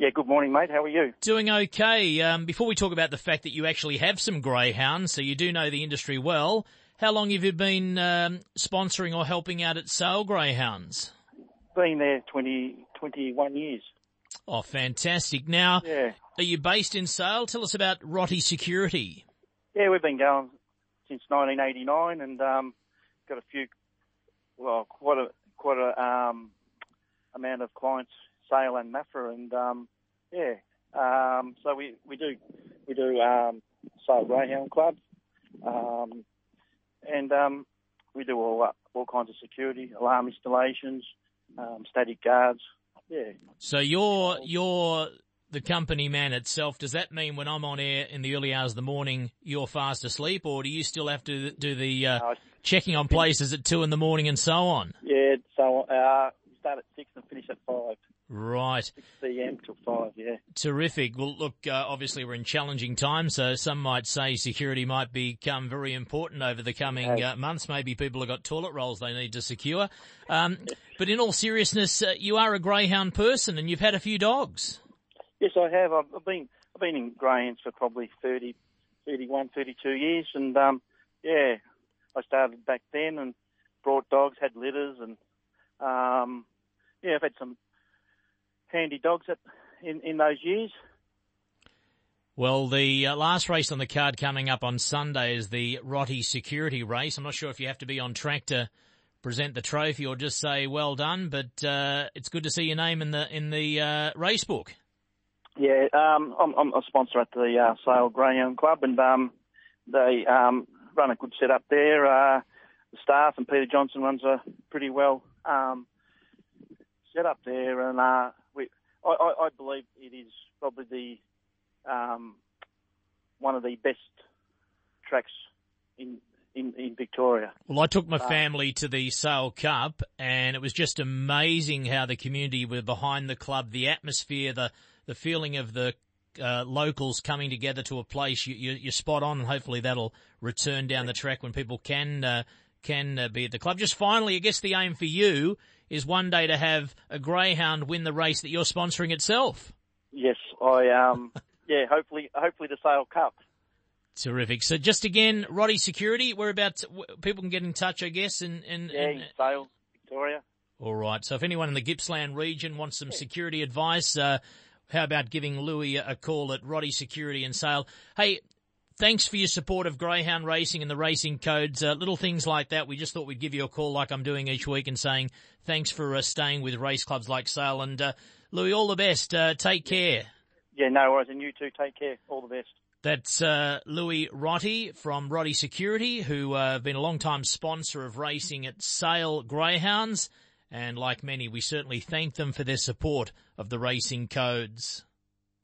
Yeah, good morning, mate. How are you? Doing okay. Um, before we talk about the fact that you actually have some greyhounds, so you do know the industry well, how long have you been um, sponsoring or helping out at Sale Greyhounds? Been there 20, 21 years. Oh, fantastic. Now, Yeah. are you based in Sale? Tell us about Rotti Security. Yeah, we've been going since 1989 and um, got a few, well, quite a quite a um, amount of clients, Sale and Maffra, and um, yeah. Um, so we, we do we do um, Sale Greyhound Club, um, and um, we do all uh, all kinds of security, alarm installations, um, static guards. Yeah. So you're you're the company man itself. Does that mean when I'm on air in the early hours of the morning, you're fast asleep, or do you still have to do the uh, checking on places at two in the morning and so on? yeah. So uh, we start at six and finish at five. Right. 6 p.m. till 5, yeah. Terrific. Well, look, uh, obviously we're in challenging times, so some might say security might become very important over the coming uh, months. Maybe people have got toilet rolls they need to secure. Um, but in all seriousness, uh, you are a greyhound person and you've had a few dogs. Yes, I have. I've I've been I've been in greyhounds for probably 30, 31, 32 years, and um, yeah, I started back then and brought dogs, had litters, and um, yeah, I've had some handy dogs at, in in those years. Well, the uh, last race on the card coming up on Sunday is the Rotti Security Race. I'm not sure if you have to be on track to present the trophy or just say well done, but uh, it's good to see your name in the in the uh, race book. Yeah, um, I'm, I'm a sponsor at the uh, Sale Greyhound Club, and um, they um, run a good setup there. Uh, the staff and Peter Johnson runs a pretty well um, setup there, and uh, I, I, I believe it is probably the um, one of the best tracks in in, in Victoria. Well, I took my family to the Sale Cup, and it was just amazing how the community were behind the club, the atmosphere, the the feeling of the uh, locals coming together to a place. You, you, you're spot on, and hopefully that'll return down the track when people can uh, can uh, be at the club. Just finally, I guess the aim for you is one day to have a greyhound win the race that you're sponsoring itself. Yes, I um, yeah, hopefully hopefully the Sale Cup. Terrific. So just again, Rotti Security, whereabouts people can get in touch, I guess, and, and, Yeah, and Sale, Victoria. All right. So if anyone in the Gippsland region wants some security advice, uh, how about giving Louis a call at Rotti Security and Sale? Hey, thanks for your support of Greyhound Racing and the racing codes. Uh, little things like that. We just thought we'd give you a call like I'm doing each week and saying thanks for uh, staying with race clubs like Sale. And uh, Louis, all the best. Uh, take care. Yeah, no worries, and you too. Take care. All the best. That's uh, Louis Rotti from Rotti Security, who uh, have been a long-time sponsor of racing at Sale Greyhounds. And like many, we certainly thank them for their support of the racing codes.